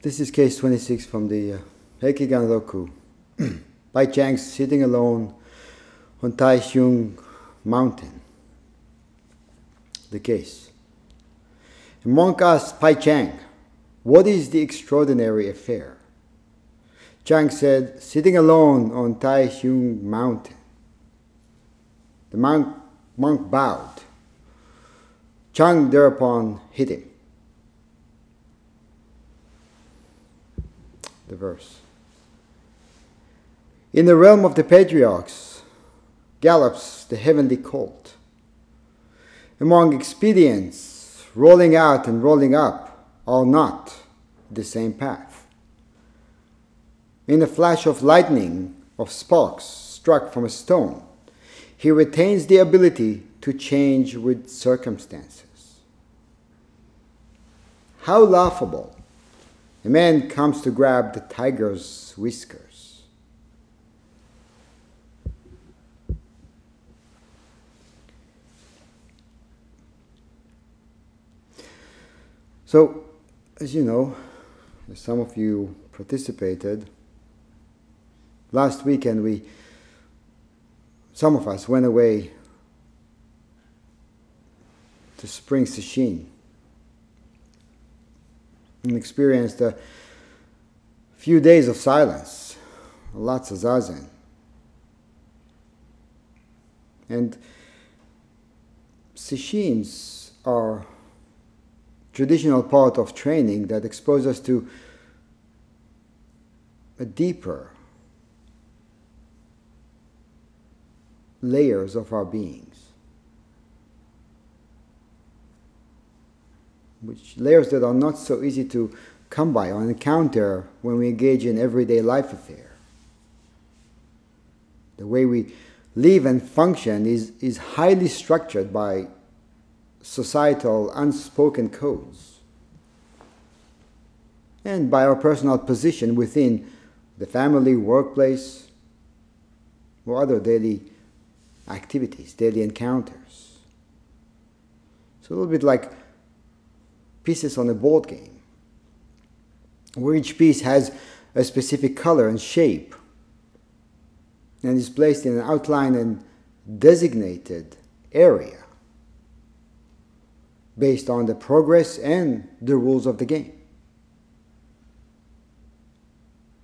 This is case 26 from the uh, Hekigan Roku. Pai Chang sitting alone on Ta Hsiung Mountain. The case. A monk asked Pai Chang, What is the extraordinary affair? Chang said, Sitting alone on Ta Hsiung Mountain. The monk, monk bowed. Chang thereupon hit him. The verse. In the realm of the patriarchs gallops the heavenly colt. Among expedients, rolling out and rolling up are not the same path. In a flash of lightning, of sparks struck from a stone, he retains the ability to change with circumstances. How laughable! A man comes to grab the tiger's whiskers. So, as you know, some of you participated. Last weekend, we, some of us went away to Spring Sesshin and experienced a few days of silence, lots of zazen. And sesshins are traditional part of training that expose us to a deeper layers of our beings. Which layers that are not so easy to come by or encounter when we engage in everyday life affair. The way we live and function is, is highly structured by societal unspoken codes and by our personal position within the family, workplace, or other daily activities, daily encounters. So a little bit like pieces on a board game, where each piece has a specific color and shape and is placed in an outline and designated area based on the progress and the rules of the game.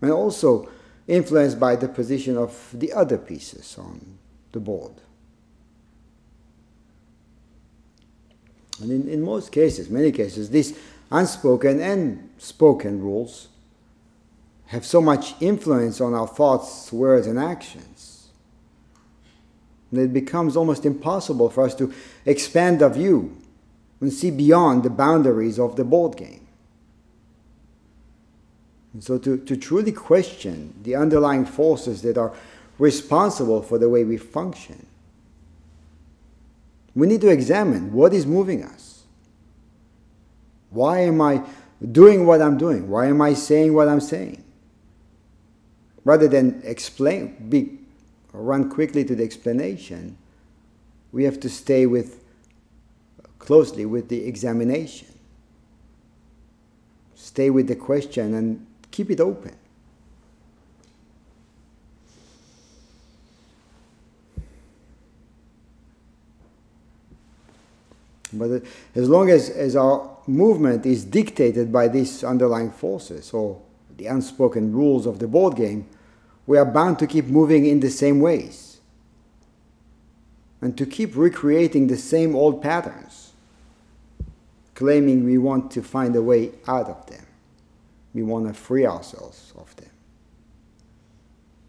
And also influenced by the position of the other pieces on the board. And in, in most cases, many cases, these unspoken and spoken rules have so much influence on our thoughts, words, and actions that it becomes almost impossible for us to expand our view and see beyond the boundaries of the board game. And so, to, to truly question the underlying forces that are responsible for the way we function, we need to examine what is moving us. Why am I doing what I'm doing? Why am I saying what I'm saying? Rather than explain, be, run quickly to the explanation, we have to stay with closely with the examination. Stay with the question and keep it open. But as long as, as our movement is dictated by these underlying forces or the unspoken rules of the board game, we are bound to keep moving in the same ways and to keep recreating the same old patterns, claiming we want to find a way out of them. We want to free ourselves of them.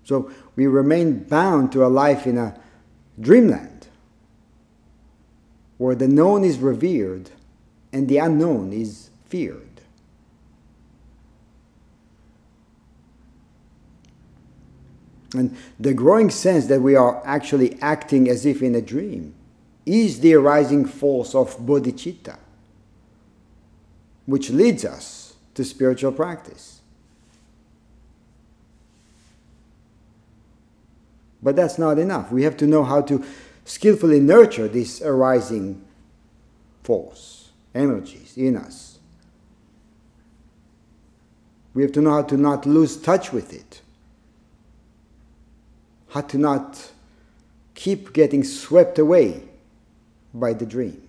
So we remain bound to a life in a dreamland where the known is revered and the unknown is feared. And the growing sense that we are actually acting as if in a dream is the arising force of bodhicitta, which leads us to spiritual practice. But that's not enough. We have to know how to skillfully nurture this arising force, energies in us. We have to know how to not lose touch with it, how to not keep getting swept away by the dream,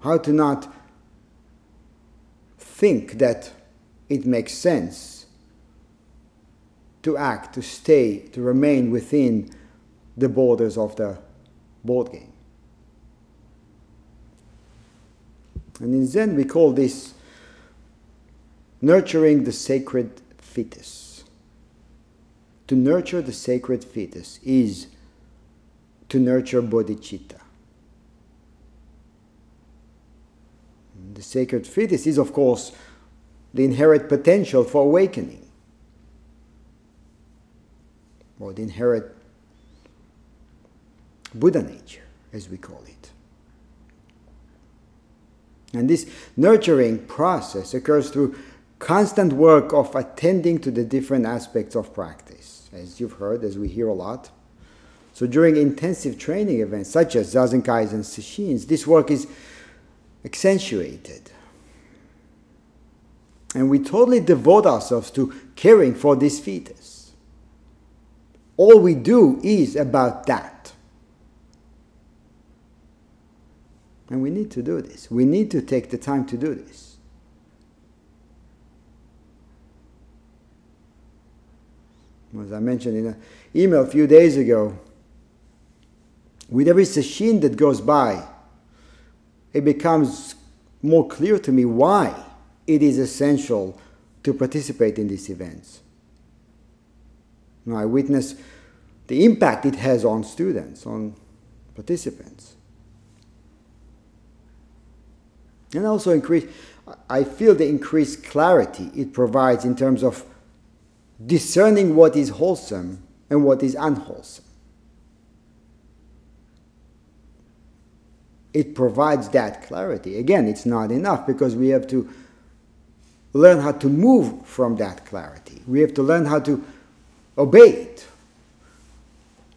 how to not think that it makes sense to act, to stay, to remain within the borders of the board game. And in Zen, we call this nurturing the sacred fetus. To nurture the sacred fetus is to nurture bodhicitta. The sacred fetus is, of course, the inherent potential for awakening, or the inherent Buddha nature, as we call it. And this nurturing process occurs through constant work of attending to the different aspects of practice, as you've heard, as we hear a lot. So during intensive training events such as Zazenkais and Sesshin, this work is accentuated. And we totally devote ourselves to caring for this fetus. All we do is about that. And we need to do this. We need to take the time to do this. As I mentioned in an email a few days ago, with every sesshin that goes by, it becomes more clear to me why it is essential to participate in these events. Now, I witness the impact it has on students, on participants. And also increase, I feel the increased clarity it provides in terms of discerning what is wholesome and what is unwholesome. It provides that clarity. Again, it's not enough because we have to learn how to move from that clarity. We have to learn how to obey it.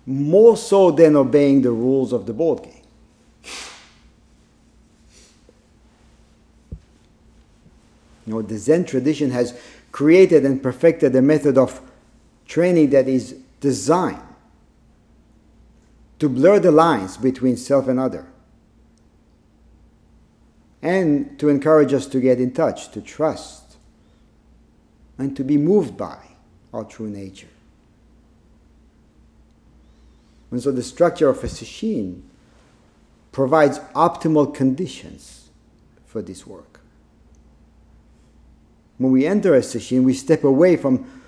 More so than obeying the rules of the board game. You know, the Zen tradition has created and perfected a method of training that is designed to blur the lines between self and other and to encourage us to get in touch, to trust, and to be moved by our true nature. And so the structure of a sesshin provides optimal conditions for this work. When we enter a sesshin, we step away from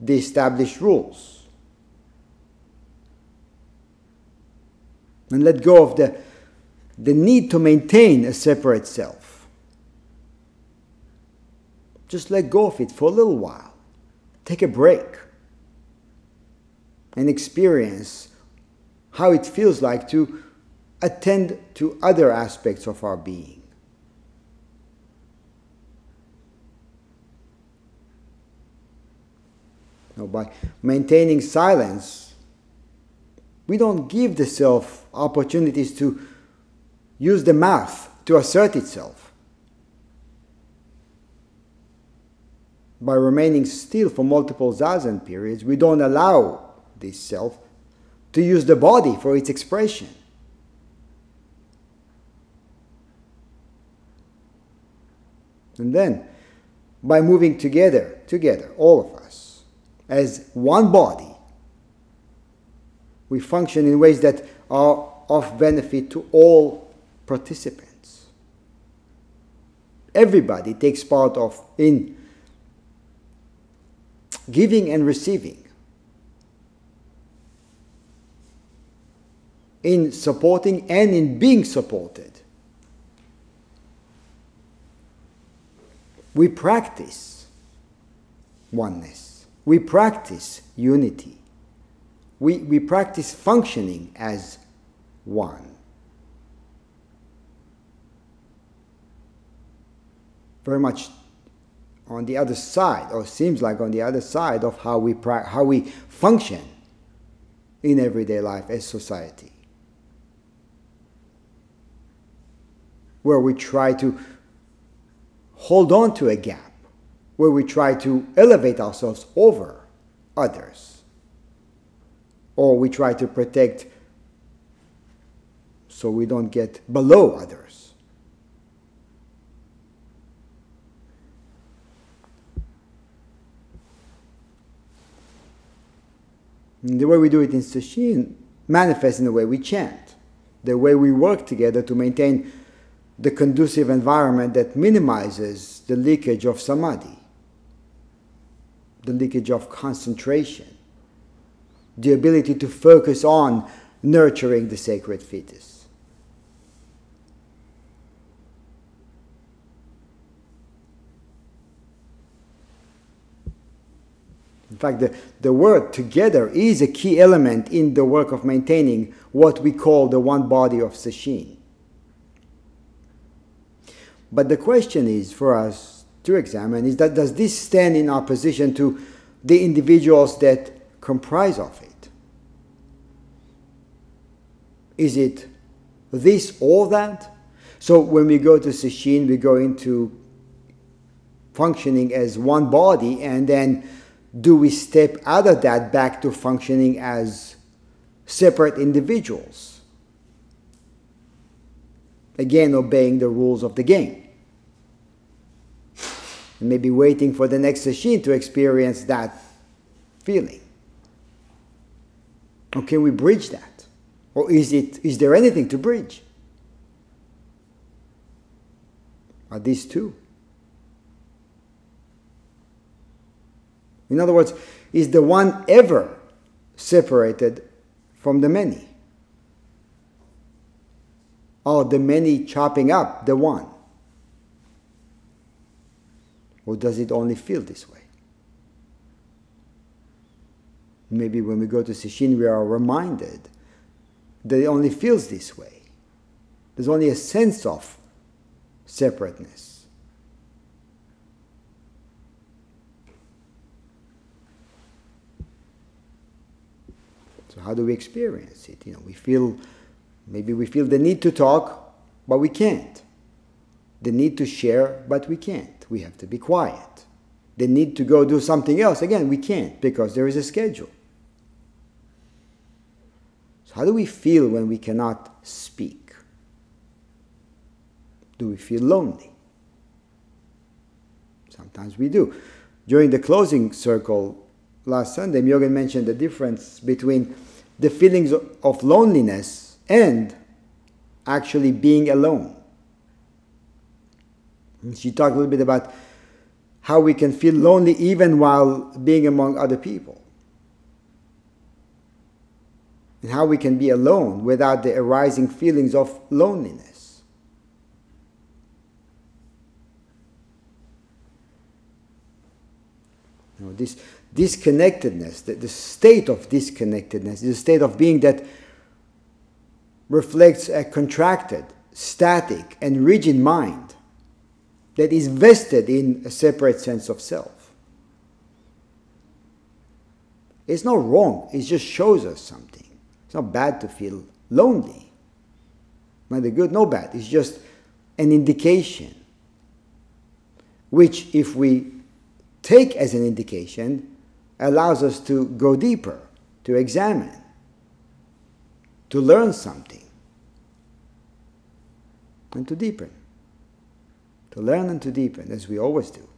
the established rules and let go of the, the need to maintain a separate self. Just let go of it for a little while. Take a break and experience how it feels like to attend to other aspects of our being. Now, by maintaining silence, we don't give the self opportunities to use the mouth to assert itself. By remaining still for multiple zazen periods, we don't allow this self to use the body for its expression. And then, by moving together, together, all of us, as one body, we function in ways that are of benefit to all participants. Everybody takes part of in giving and receiving. In supporting and in being supported. We practice oneness. We practice unity. We, we practice functioning as one. Very much on the other side, or seems like on the other side of how we, how we function in everyday life as society. Where we try to hold on to a gap, where we try to elevate ourselves over others, or we try to protect so we don't get below others. The way we do it in Sesshin manifests in the way we chant, the way we work together to maintain the conducive environment that minimizes the leakage of samadhi, the leakage of concentration, the ability to focus on nurturing the sacred fetus. In fact, the, the word together is a key element in the work of maintaining what we call the one body of Sesshin. But the question is for us to examine is that does this stand in opposition to the individuals that comprise of it? Is it this or that? So when we go to Sesshin, we go into functioning as one body and then do we step out of that back to functioning as separate individuals? Again, obeying the rules of the game. And maybe waiting for the next sesshin to experience that feeling. Or can we bridge that? Or is, it, is there anything to bridge? Are these two? In other words, is the one ever separated from the many? Or the many chopping up the one? Or does it only feel this way? Maybe when we go to Sesshin, we are reminded that it only feels this way. There's only a sense of separateness. So how do we experience it? You know, we feel maybe we feel the need to talk, but we can't. The need to share, but we can't. We have to be quiet. They need to go do something else, again, we can't because there is a schedule. So how do we feel when we cannot speak? Do we feel lonely? Sometimes we do. During the closing circle last Sunday, Myogen mentioned the difference between the feelings of loneliness and actually being alone. She talked a little bit about how we can feel lonely even while being among other people. And how we can be alone without the arising feelings of loneliness. You know, this, disconnectedness, the, the state of disconnectedness is a state of being that reflects a contracted, static, and rigid mind that is vested in a separate sense of self. It's not wrong, it just shows us something. It's not bad to feel lonely. Neither good nor bad. It's just an indication, which, if we take as an indication, allows us to go deeper, to examine, to learn something, and to deepen. To learn and to deepen, as we always do.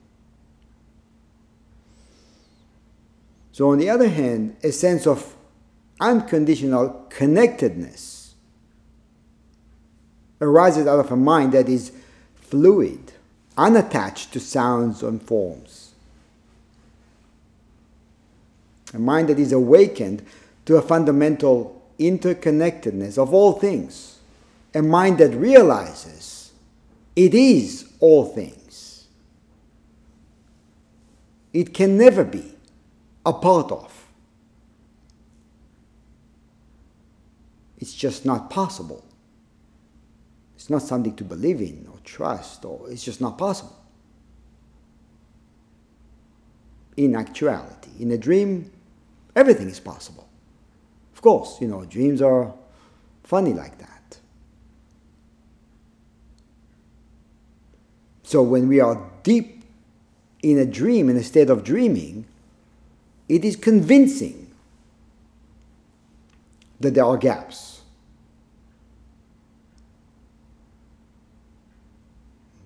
So, on the other hand, a sense of unconditional connectedness arises out of a mind that is fluid, unattached to sounds and forms a mind that is awakened to a fundamental interconnectedness of all things, a mind that realizes it is all things. It can never be a part of. It's just not possible. It's not something to believe in or trust, or it's just not possible. In actuality, in a dream, Everything is possible. Of course, you know, dreams are funny like that. So when we are deep in a dream, in a state of dreaming, it is convincing that there are gaps.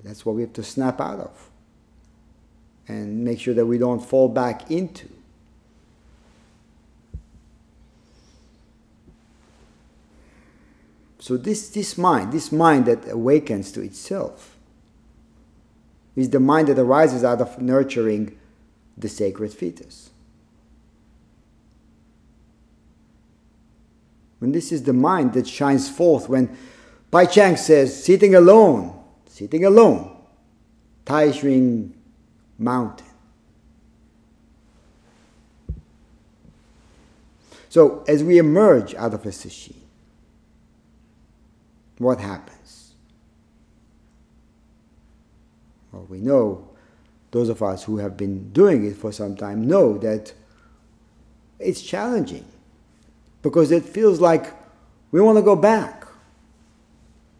That's what we have to snap out of and make sure that we don't fall back into. So this, this mind, this mind that awakens to itself, is the mind that arises out of nurturing the sacred fetus. When this is the mind that shines forth when Pai Chang says, sitting alone, sitting alone, Ta Hsiung mountain. So as we emerge out of a sesshin, what happens? Well, we know, those of us who have been doing it for some time know that it's challenging because it feels like we want to go back.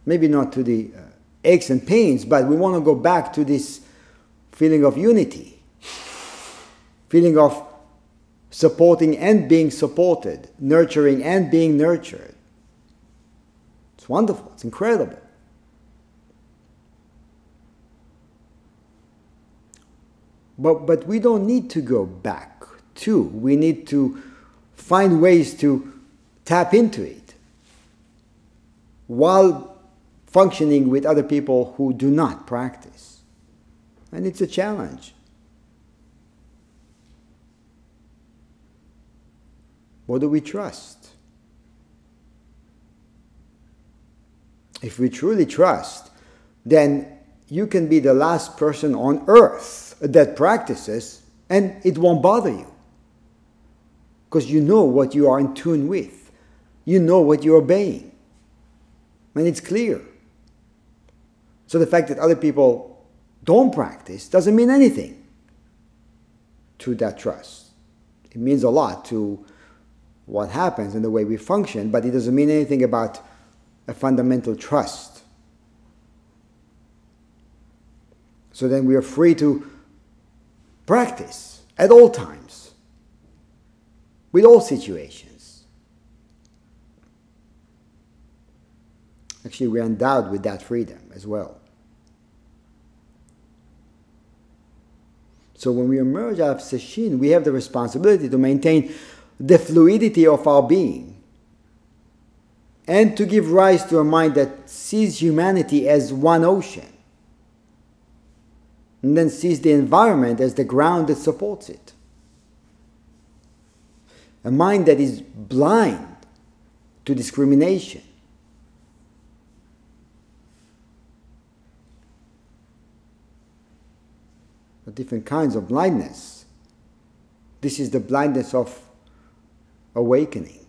Maybe not to the uh, aches and pains, but we want to go back to this feeling of unity, feeling of supporting and being supported, nurturing and being nurtured It's wonderful, it's incredible. But, but we don't need to go back to. We need to find ways to tap into it while functioning with other people who do not practice. And it's a challenge. What do we trust? if we truly trust, then you can be the last person on earth that practices and it won't bother you. Because you know what you are in tune with, you know what you're obeying, and it's clear. So the fact that other people don't practice doesn't mean anything to that trust. It means a lot to what happens and the way we function, but it doesn't mean anything about a fundamental trust. So then we are free to practice at all times, with all situations. Actually, we're endowed with that freedom as well. So when we emerge out of sesshin, we have the responsibility to maintain the fluidity of our being and to give rise to a mind that sees humanity as one ocean and then sees the environment as the ground that supports it. A mind that is blind to discrimination. Different kinds of blindness. This is the blindness of awakening.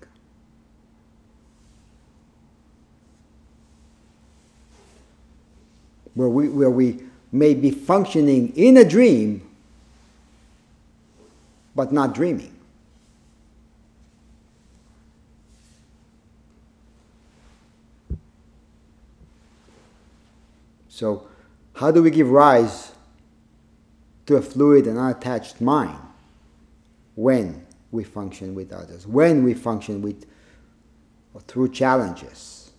where we, where we may be functioning in a dream, but not dreaming. So, how do we give rise to a fluid and unattached mind when we function with others, when we function with or through challenges,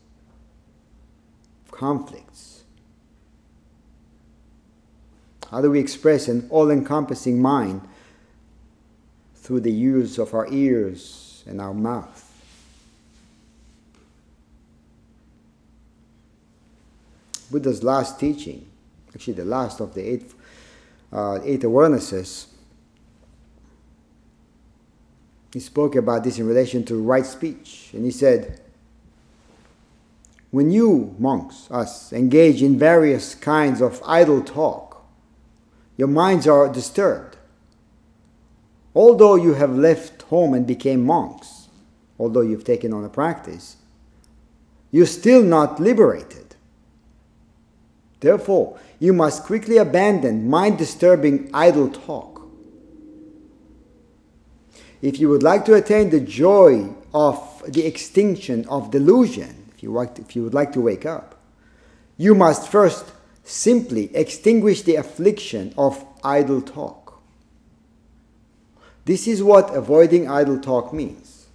conflicts? How do we express an all encompassing mind through the use of our ears and our mouth? Buddha's last teaching, actually the last of the eight, uh, eight awarenesses, he spoke about this in relation to right speech. And he said, When you, monks, us, engage in various kinds of idle talk, your minds are disturbed. Although you have left home and became monks, although you've taken on a practice, you're still not liberated. Therefore, you must quickly abandon mind disturbing idle talk. If you would like to attain the joy of the extinction of delusion, if you, if you would like to wake up, you must first simply extinguish the affliction of idle talk. This is what avoiding idle talk means.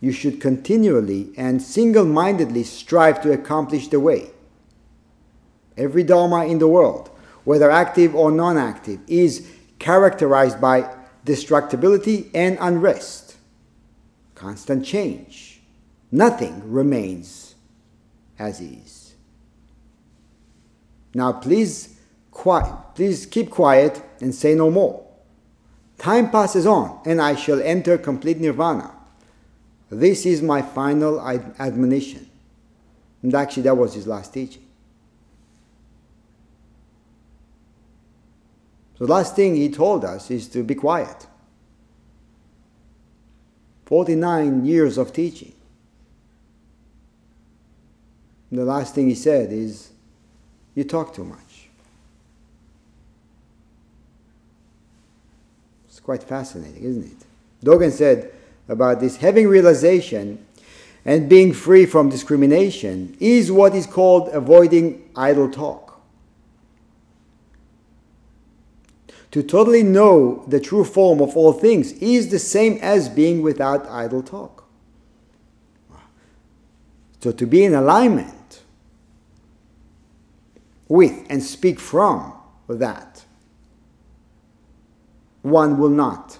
You should continually and single mindedly strive to accomplish the way. Every Dharma in the world, whether active or non active, is characterized by destructibility and unrest, constant change. Nothing remains as is. Now, please, please keep quiet and say no more. Time passes on, and I shall enter complete nirvana. This is my final admonition. And actually, that was his last teaching. So the last thing he told us is to be quiet. 49 years of teaching. And the last thing he said is, You talk too much. It's quite fascinating, isn't it? Dogen said about this having realization and being free from discrimination is what is called avoiding idle talk. to totally know the true form of all things is the same as being without idle talk. So to be in alignment with and speak from that, one will not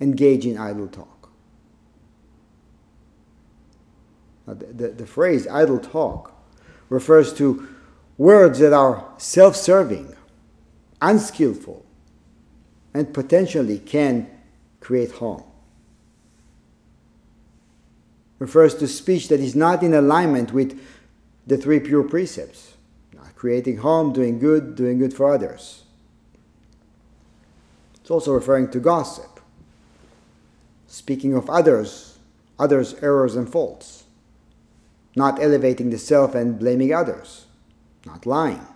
engage in idle talk. The, the, the phrase idle talk refers to words that are self serving unskillful, and potentially can create harm. Refers to speech that is not in alignment with the three pure precepts creating harm, doing good, doing good for others. It's also referring to gossip, speaking of others, others' errors and faults, not elevating the self and blaming others, not lying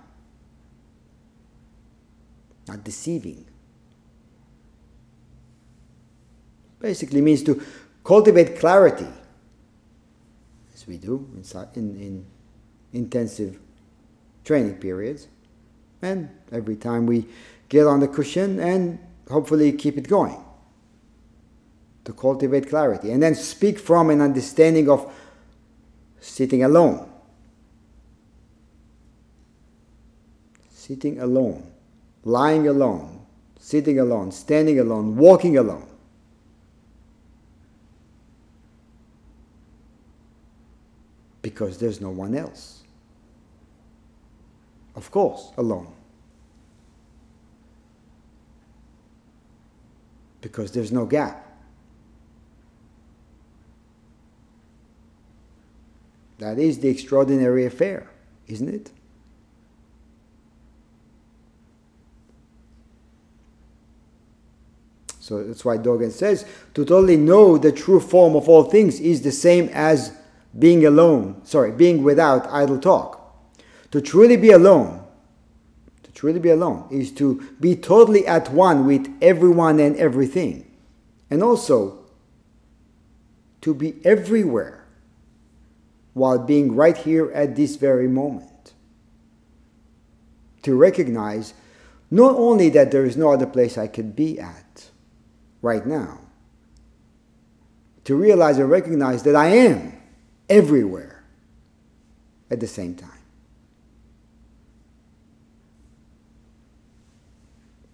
not deceiving. Basically means to cultivate clarity, as we do in, in intensive training periods, and every time we get on the cushion and hopefully keep it going. To cultivate clarity. And then speak from an understanding of sitting alone. Sitting alone lying alone, sitting alone, standing alone, walking alone. Because there's no one else. Of course, alone. Because there's no gap. That is the extraordinary affair, isn't it? So that's why Dogen says to totally know the true form of all things is the same as being alone, sorry, being without idle talk. To truly be alone, to truly be alone is to be totally at one with everyone and everything. And also to be everywhere while being right here at this very moment. To recognize not only that there is no other place I could be at, right now. To realize and recognize that I am everywhere at the same time.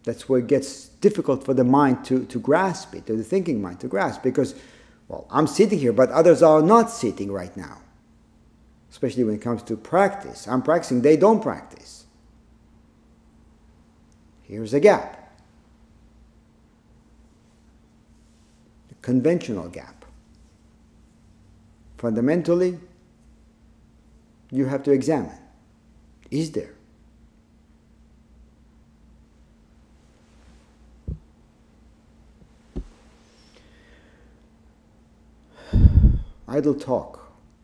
That's where it gets difficult for the mind to, to grasp it, or the thinking mind to grasp, because, well, I'm sitting here, but others are not sitting right now. Especially when it comes to practice. I'm practicing, they don't practice. Here's a gap. the conventional gap. Fundamentally, you have to examine is there? Idle talk.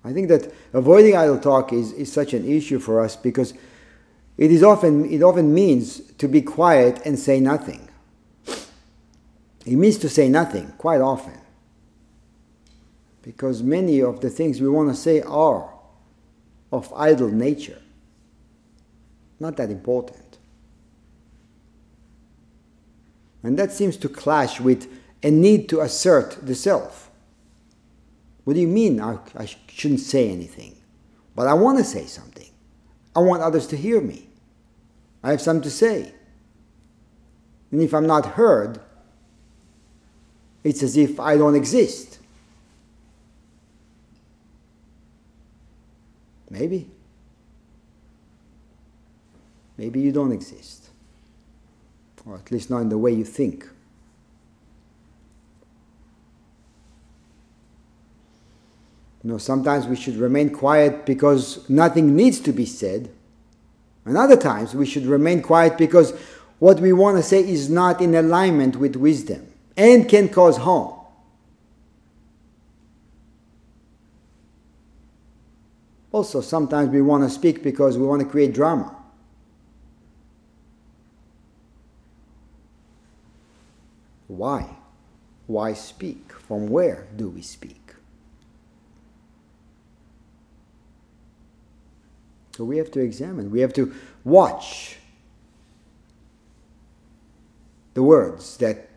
I think that avoiding idle talk is, is such an issue for us because it is often it often means to be quiet and say nothing. It means to say nothing quite often. Because many of the things we want to say are of idle nature. Not that important. And that seems to clash with a need to assert the self. What do you mean I, I shouldn't say anything? But I want to say something. I want others to hear me. I have something to say. And if I'm not heard, it's as if I don't exist. Maybe. Maybe you don't exist. Or at least not in the way you think. You know, sometimes we should remain quiet because nothing needs to be said. And other times we should remain quiet because what we want to say is not in alignment with wisdom and can cause harm. Also, sometimes we want to speak because we want to create drama. Why? Why speak? From where do we speak? So we have to examine, we have to watch the words that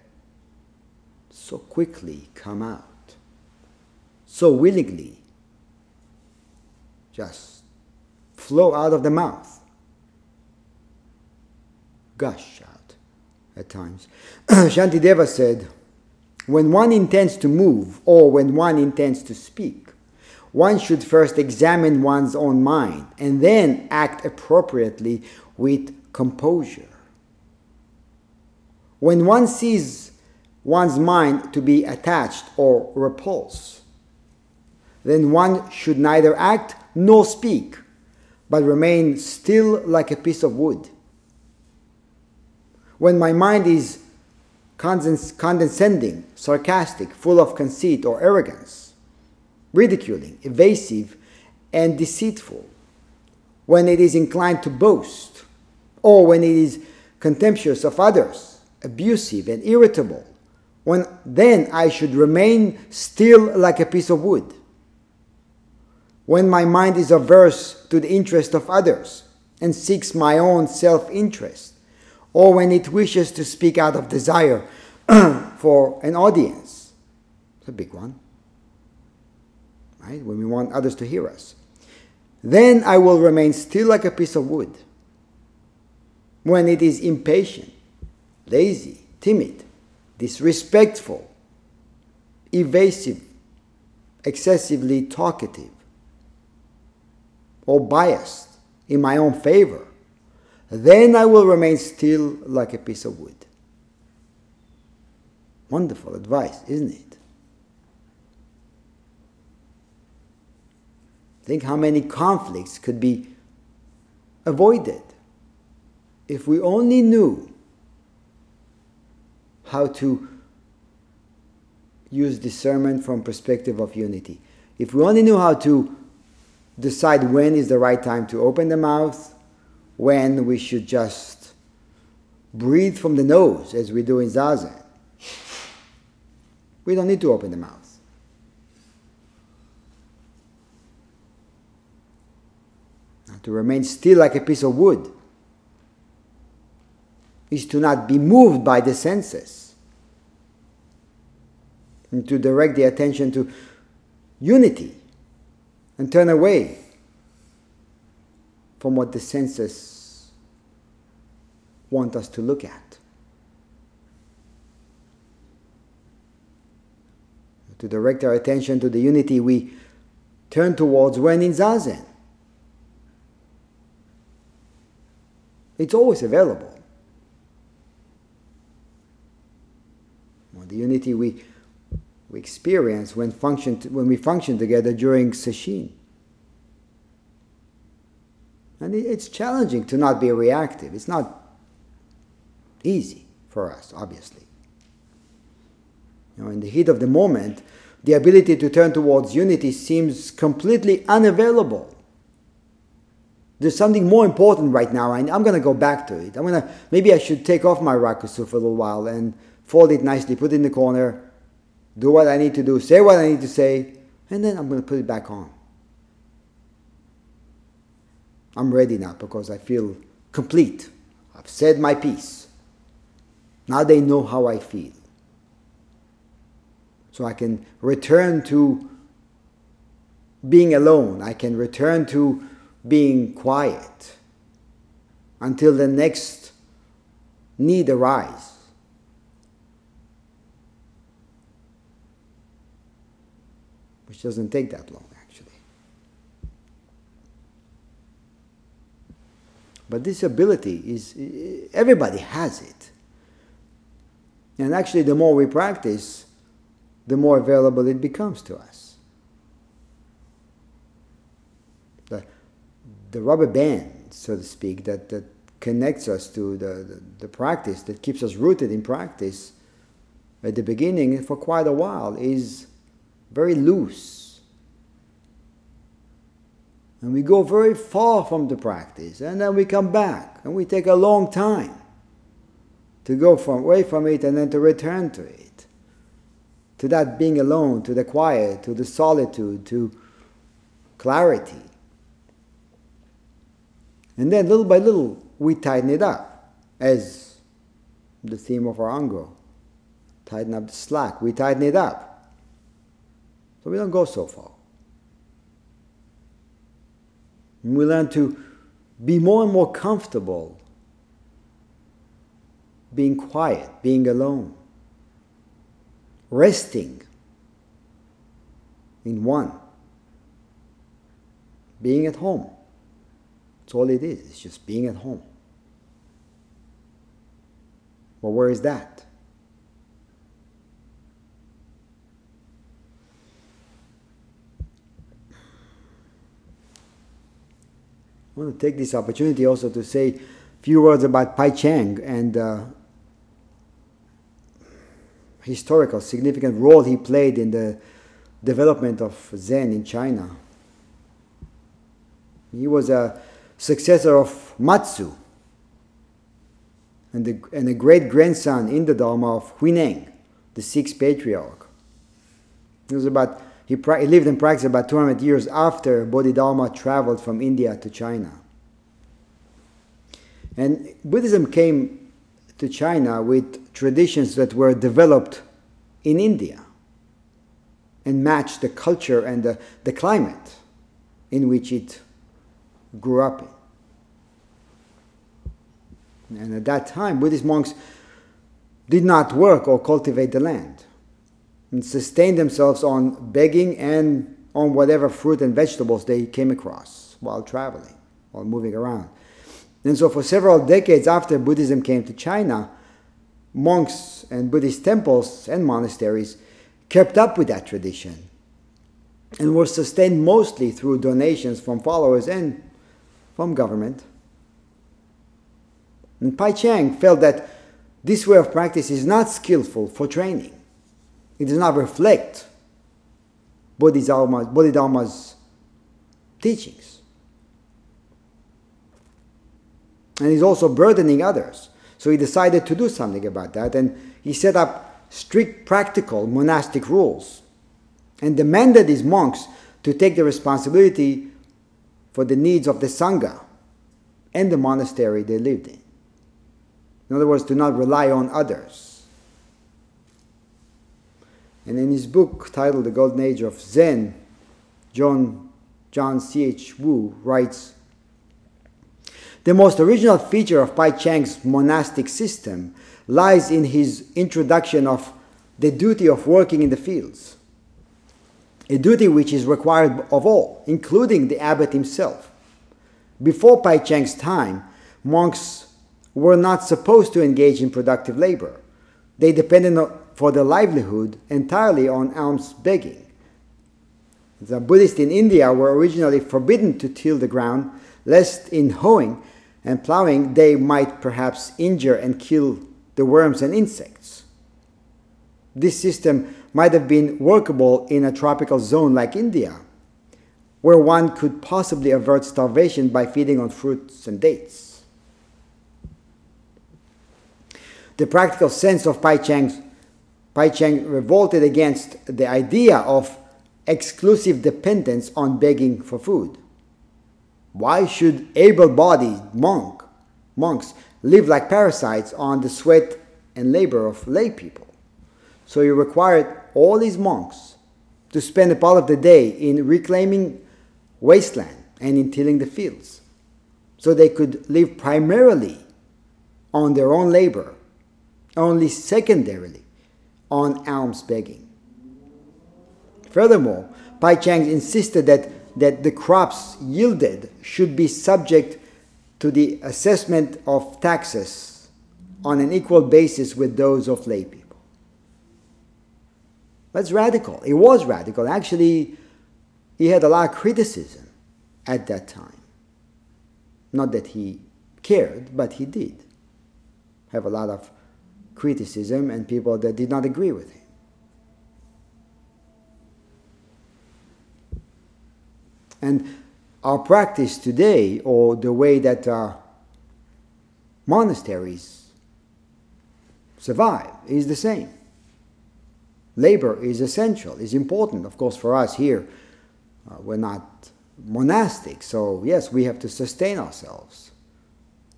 so quickly come out, so willingly just flow out of the mouth, gush out at times. Shantideva said, when one intends to move or when one intends to speak, one should first examine one's own mind and then act appropriately with composure. When one sees one's mind to be attached or repulsed, then one should neither act nor speak, but remain still like a piece of wood. When my mind is condescending, sarcastic, full of conceit or arrogance, ridiculing, evasive, and deceitful, when it is inclined to boast, or when it is contemptuous of others, abusive and irritable, when then I should remain still like a piece of wood. When my mind is averse to the interest of others and seeks my own self interest, or when it wishes to speak out of desire for an audience. It's a big one right? When we want others to hear us. Then I will remain still like a piece of wood. When it is impatient, lazy, timid, disrespectful, evasive, excessively talkative, or biased in my own favor, then I will remain still like a piece of wood. Wonderful advice, isn't it? Think how many conflicts could be avoided if we only knew how to use discernment from perspective of unity. If we only knew how to decide when is the right time to open the mouth, when we should just breathe from the nose as we do in Zazen. We don't need to open the mouth. To remain still like a piece of wood, is to not be moved by the senses, and to direct the attention to unity and turn away from what the senses want us to look at. To direct our attention to the unity we turn towards when in Zazen. It's always available. Well, the unity we, we experience when, function, when we function together during sesshin. And it's challenging to not be reactive. It's not easy for us, obviously. You know, in the heat of the moment, the ability to turn towards unity seems completely unavailable there's something more important right now, and I'm going to go back to it. I'm going to maybe I should take off my rakusu for a little while and fold it nicely, put it in the corner, do what I need to do, say what I need to say, and then I'm going to put it back on. I'm ready now because I feel complete. I've said my piece. Now they know how I feel. So I can return to being alone. I can return to being quiet until the next need arises. Which doesn't take that long, actually. But this ability is, everybody has it. And actually, the more we practice, the more available it becomes to us. The, the rubber band, so to speak, that, that connects us to the, the, the practice, that keeps us rooted in practice at the beginning for quite a while, is very loose. And we go very far from the practice, and then we come back, and we take a long time to go from, away from it and then to return to it. To that being alone, to the quiet, to the solitude, to clarity. And then little by little, we tighten it up, as the theme of our Ango. Tighten up the slack. We tighten it up. So we don't go so far. And we learn to be more and more comfortable being quiet, being alone, resting in one, being at home. All it is, it's just being at home. Well, where is that? I want to take this opportunity also to say a few words about Pai Cheng and uh, historical, significant role he played in the development of Zen in China. He was a successor of Matsu and, and a great grandson in the Dharma of Huineng, the sixth patriarch. He was about he, he lived and practiced about 200 years after Bodhidharma traveled from India to China. And Buddhism came to China with traditions that were developed in India and matched the culture and the, the climate in which it grew up in. And at that time, Buddhist monks did not work or cultivate the land and sustained themselves on begging and on whatever fruit and vegetables they came across while traveling, or moving around. And so, for several decades after Buddhism came to China, monks and Buddhist temples and monasteries kept up with that tradition and were sustained mostly through donations from followers and from government. And Pai Cheng felt that this way of practice is not skillful for training it does not reflect Bodhidharma's, Bodhidharma's teachings. And he's also burdening others. So he decided to do something about that, and he set up strict practical monastic rules and demanded his monks to take the responsibility for the needs of the Sangha and the monastery they lived in. In other words, do not rely on others. And in his book titled The Golden Age of Zen, John, John C.H. Wu writes The most original feature of Pai Cheng's monastic system lies in his introduction of the duty of working in the fields, a duty which is required of all, including the abbot himself. Before Pai Cheng's time, monks were not supposed to engage in productive labor. They depended for their livelihood entirely on alms begging. The Buddhists in India were originally forbidden to till the ground, lest in hoeing and plowing they might perhaps injure and kill the worms and insects. This system might have been workable in a tropical zone like India, where one could possibly avert starvation by feeding on fruits and dates. The practical sense of Pai Cheng's Pai Cheng revolted against the idea of exclusive dependence on begging for food. Why should able-bodied monk, monks live like parasites on the sweat and labor of lay people? So he required all these monks to spend a part of the day in reclaiming wasteland and in tilling the fields. So they could live primarily on their own labor, only secondarily on alms begging. Furthermore, Pai Chang insisted that, that the crops yielded should be subject to the assessment of taxes on an equal basis with those of people. That's radical. It was radical. Actually, he had a lot of criticism at that time. Not that he cared, but he did have a lot of criticism and people that did not agree with him. And our practice today, or the way that uh, monasteries survive, is the same. Labor is essential, is important. Of course, for us here, uh, we're not monastic, so yes, we have to sustain ourselves.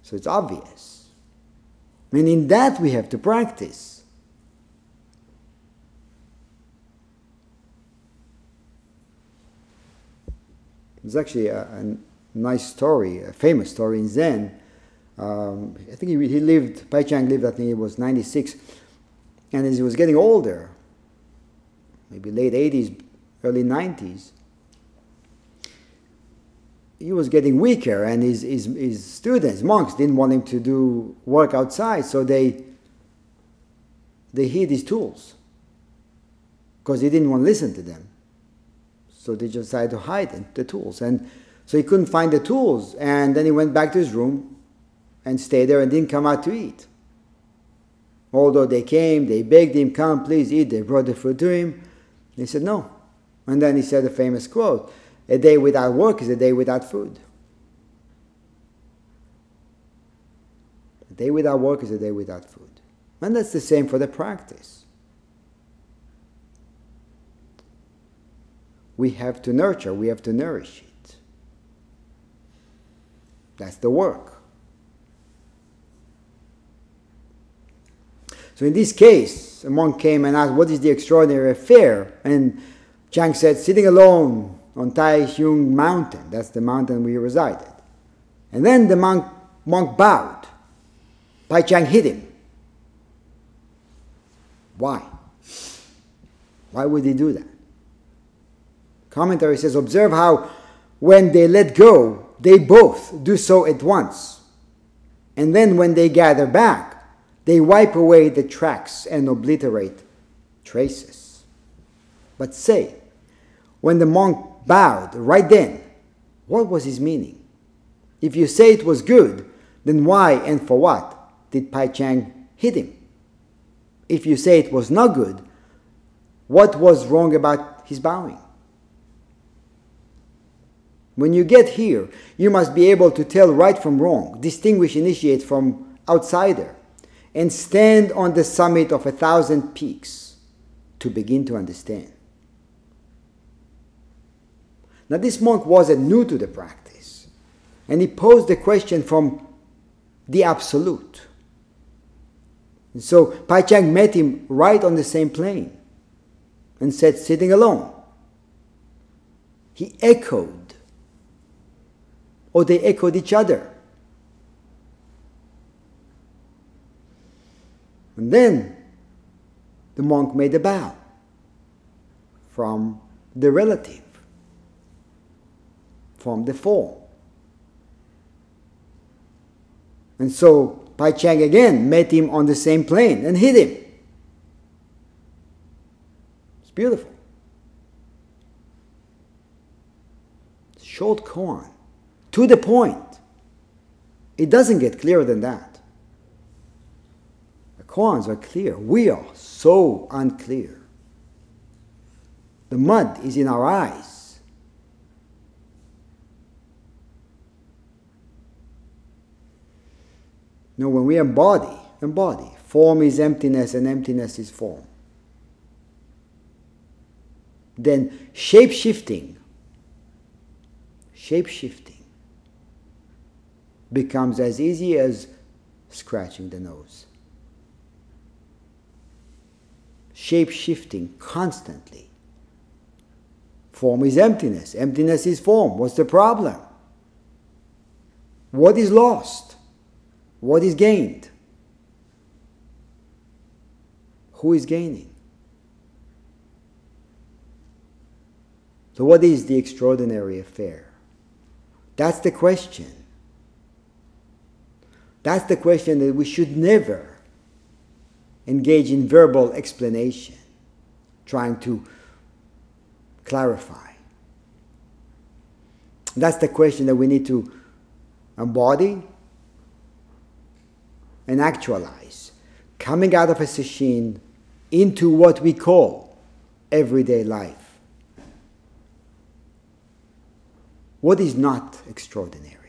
So it's obvious. And in that we have to practice. There's actually a, a, nice story, a famous story in Zen. Um, I think he, he lived, Pai Chang lived, I think he was 96. And as he was getting older, maybe late 80s, early 90s, he was getting weaker, and his, his, his students, monks, didn't want him to do work outside, so they, they hid his tools because he didn't want to listen to them. So they just decided to hide the tools. And so he couldn't find the tools. And then he went back to his room and stayed there and didn't come out to eat. Although they came, they begged him, come, please eat. They brought the food to him. He said, no. And then he said a famous quote A day without work is a day without food. A day without work is a day without food. And that's the same for the practice. we have to nurture, we have to nourish it. That's the work. In this case, a monk came and asked, What is the extraordinary affair? And Chang said, Sitting alone on Ta Hsiung mountain, that's the mountain we resided. And then the monk, monk bowed. Pai Chang hit him. Why? Why would he do that? Commentary says, Observe how when they let go, they both do so at once. And then when they gather back, they wipe away the tracks and obliterate traces. But say, when the monk bowed right then, what was his meaning? If you say it was good, then why and for what did Pai Chang hit him? If you say it was not good, what was wrong about his bowing? When you get here, you must be able to tell right from wrong, distinguish initiate from outsider, and stand on the summit of a thousand peaks to begin to understand. Now, this monk wasn't new to the practice, and he posed the question from the absolute. And so Pai Chang met him right on the same plane and said, sitting alone. He echoed or they echoed each other. And then the monk made a bow from the relative, from the form. And so Pai Chang again met him on the same plane and hit him. It's beautiful. Short koan to the point. It doesn't get clearer than that. Koans are clear. We are so unclear. The mud is in our eyes. No, when we embody, embody, form is emptiness and emptiness is form. Then shape shifting, shape shifting becomes as easy as scratching the nose. Shape shifting constantly. Form is emptiness. Emptiness is form. What's the problem? What is lost? What is gained? Who is gaining? So, what is the extraordinary affair? That's the question. That's the question that we should never engage in verbal explanation, trying to clarify. That's the question that we need to embody and actualize, coming out of a sesshin into what we call everyday life. What is not extraordinary?